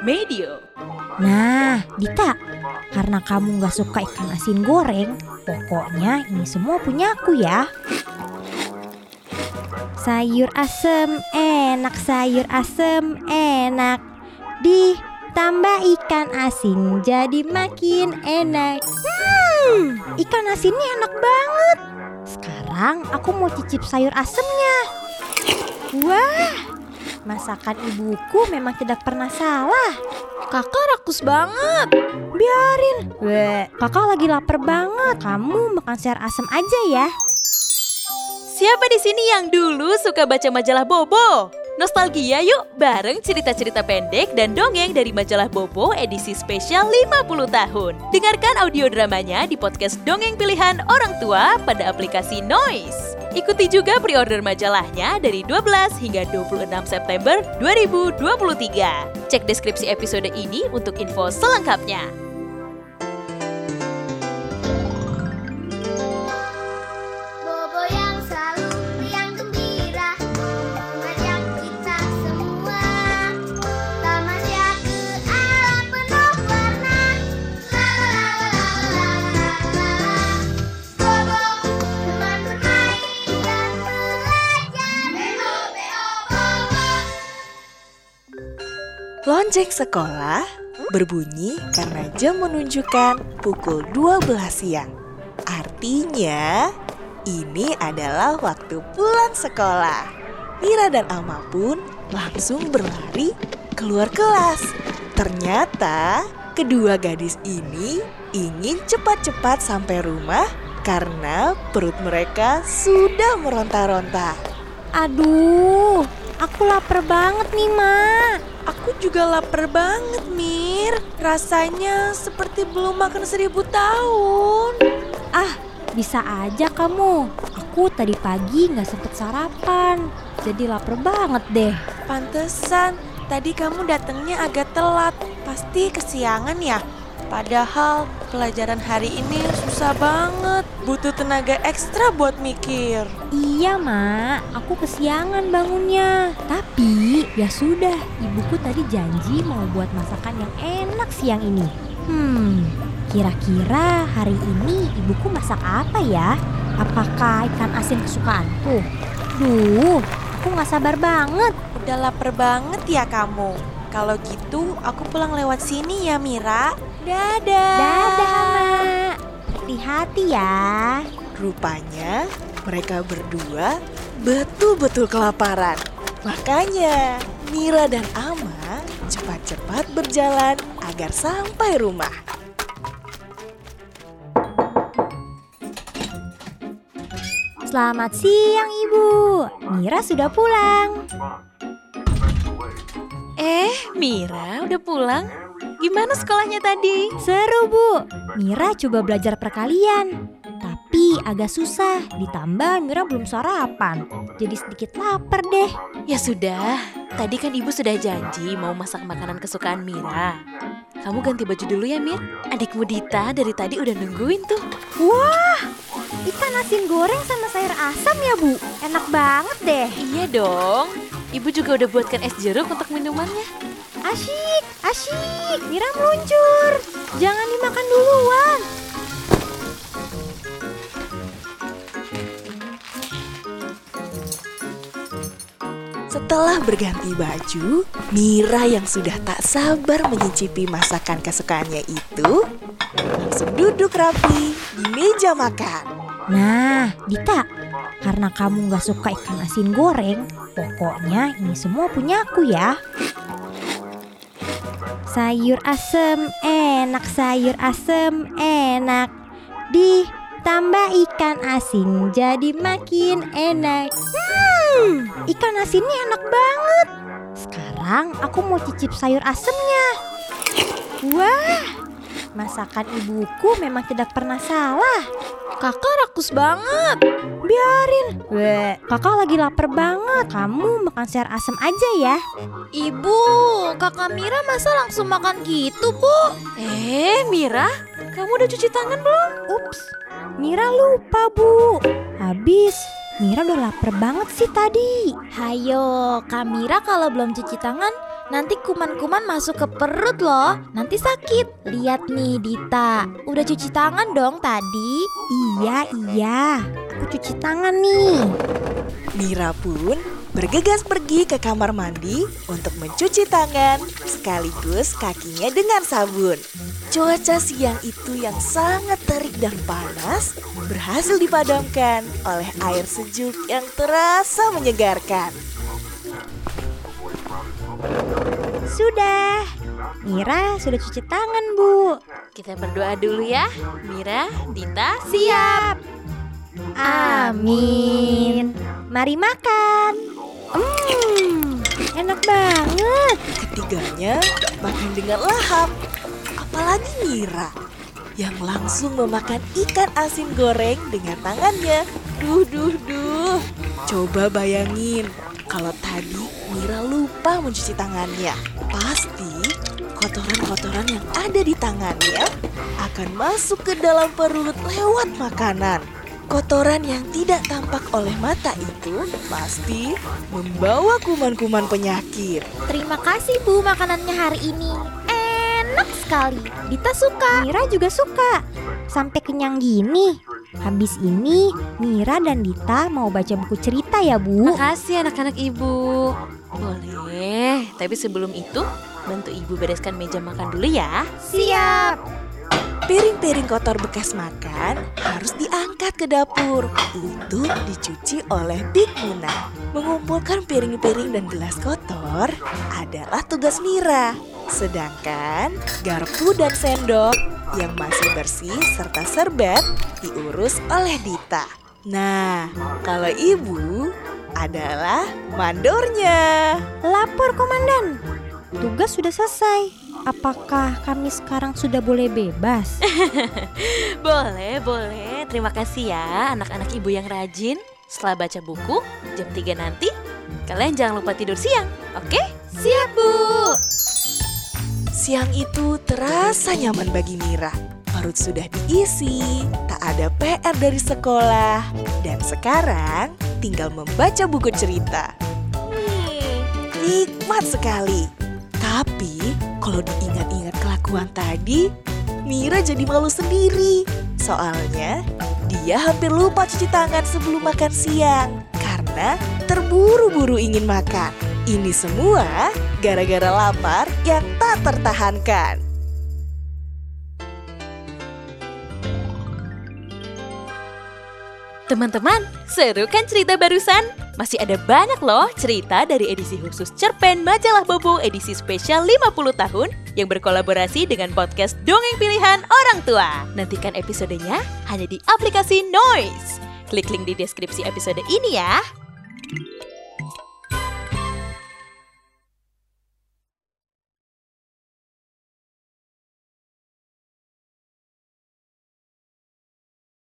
Medio. Nah, Dita, karena kamu gak suka ikan asin goreng, pokoknya ini semua punya aku ya. Sayur asem enak, sayur asem enak. Ditambah ikan asin jadi makin enak. Hmm, ikan asinnya enak banget. Sekarang aku mau cicip sayur asemnya. Wah, masakan ibuku memang tidak pernah salah. Kakak rakus banget. Biarin. Weh, kakak lagi lapar banget. Kamu makan sayur asem aja ya. Siapa di sini yang dulu suka baca majalah Bobo? Nostalgia yuk bareng cerita-cerita pendek dan dongeng dari majalah Bobo edisi spesial 50 tahun. Dengarkan audio dramanya di podcast Dongeng Pilihan Orang Tua pada aplikasi Noise. Ikuti juga pre-order majalahnya dari 12 hingga 26 September 2023. Cek deskripsi episode ini untuk info selengkapnya. Lonceng sekolah berbunyi karena jam menunjukkan pukul 12 siang. Artinya, ini adalah waktu pulang sekolah. Mira dan Alma pun langsung berlari keluar kelas. Ternyata, kedua gadis ini ingin cepat-cepat sampai rumah karena perut mereka sudah meronta-ronta. Aduh, aku lapar banget nih, Mak. Aku juga lapar banget, Mir. Rasanya seperti belum makan seribu tahun. Ah, bisa aja kamu. Aku tadi pagi nggak sempet sarapan. Jadi lapar banget deh. Pantesan, tadi kamu datangnya agak telat. Pasti kesiangan ya? Padahal pelajaran hari ini susah banget. Butuh tenaga ekstra buat mikir. Iya, Mak. Aku kesiangan bangunnya. Tapi, ya sudah. Ibuku tadi janji mau buat masakan yang enak siang ini. Hmm, kira-kira hari ini ibuku masak apa ya? Apakah ikan asin kesukaanku? Duh, aku nggak sabar banget. Udah lapar banget ya kamu. Kalau gitu, aku pulang lewat sini ya, Mira. Dadah. Dadah, Mak. Hati-hati ya. Rupanya mereka berdua betul-betul kelaparan. Makanya Mira dan Ama cepat-cepat berjalan agar sampai rumah. Selamat siang, Ibu. Mira sudah pulang. Eh, Mira udah pulang? Gimana sekolahnya tadi? Seru, Bu. Mira coba belajar perkalian. Tapi agak susah, ditambah Mira belum sarapan. Jadi sedikit lapar deh. Ya sudah, tadi kan ibu sudah janji mau masak makanan kesukaan Mira. Kamu ganti baju dulu ya, Mir. Adikmu Dita dari tadi udah nungguin tuh. Wah, ikan asin goreng sama sayur asam ya, Bu. Enak banget deh. Iya dong. Ibu juga udah buatkan es jeruk untuk minumannya. Asyik, asyik. Mira meluncur. Jangan dimakan duluan. Setelah berganti baju, Mira yang sudah tak sabar menyicipi masakan kesukaannya itu langsung duduk rapi di meja makan. Nah, Dita, karena kamu gak suka ikan asin goreng, pokoknya ini semua punya aku ya. Sayur asem enak, sayur asem enak. Ditambah ikan asin jadi makin enak. Hmm, ikan asinnya enak banget. Sekarang aku mau cicip sayur asemnya. Wah, masakan ibuku memang tidak pernah salah. Kakak rakus banget. Biarin. Weh, kakak lagi lapar banget. Kamu makan sayur asem aja ya. Ibu, kakak Mira masa langsung makan gitu, Bu? Eh, Mira, kamu udah cuci tangan belum? Ups, Mira lupa bu. Habis, Mira udah lapar banget sih tadi. Hayo, Kak Mira kalau belum cuci tangan, Nanti kuman-kuman masuk ke perut loh. Nanti sakit. Lihat nih Dita, udah cuci tangan dong tadi. Iya, iya. Aku cuci tangan nih. Mira pun bergegas pergi ke kamar mandi untuk mencuci tangan sekaligus kakinya dengan sabun. Cuaca siang itu yang sangat terik dan panas berhasil dipadamkan oleh air sejuk yang terasa menyegarkan. Sudah. Mira sudah cuci tangan, Bu. Kita berdoa dulu ya. Mira, Dita, Siap. Amin. Mari makan. Hmm, enak banget. Ketiganya makan dengan lahap. Apalagi Mira yang langsung memakan ikan asin goreng dengan tangannya. Duh, duh, duh. Coba bayangin kalau tadi Mira lupa mencuci tangannya. Pasti kotoran-kotoran yang ada di tangannya akan masuk ke dalam perut lewat makanan. Kotoran yang tidak tampak oleh mata itu pasti membawa kuman-kuman penyakit. Terima kasih Bu makanannya hari ini. Enak sekali. Dita suka. Mira juga suka. Sampai kenyang gini. Habis ini Mira dan Dita mau baca buku cerita ya Bu. Makasih anak-anak ibu. Boleh, tapi sebelum itu bantu ibu bereskan meja makan dulu ya. Siap. Piring-piring kotor bekas makan harus diangkat ke dapur untuk dicuci oleh Big Muna. Mengumpulkan piring-piring dan gelas kotor adalah tugas Mira. Sedangkan garpu dan sendok yang masih bersih serta serbet diurus oleh Dita. Nah, kalau ibu adalah mandornya. Lapor komandan. Tugas sudah selesai. Apakah kami sekarang sudah boleh bebas? Boleh, boleh. Terima kasih ya anak-anak ibu yang rajin. Setelah baca buku, jam 3 nanti, kalian jangan lupa tidur siang, oke? Siap Bu. Siang itu terasa nyaman bagi Mira. Perut sudah diisi, tak ada PR dari sekolah, dan sekarang tinggal membaca buku cerita. Hmm, nikmat sekali. Tapi kalau diingat-ingat kelakuan tadi, Mira jadi malu sendiri. Soalnya dia hampir lupa cuci tangan sebelum makan siang karena terburu-buru ingin makan. Ini semua gara-gara lapar yang tak tertahankan. Teman-teman, seru kan cerita barusan? Masih ada banyak loh cerita dari edisi khusus Cerpen Majalah Bobo edisi spesial 50 tahun yang berkolaborasi dengan podcast Dongeng Pilihan Orang Tua. Nantikan episodenya hanya di aplikasi Noise. Klik link di deskripsi episode ini ya.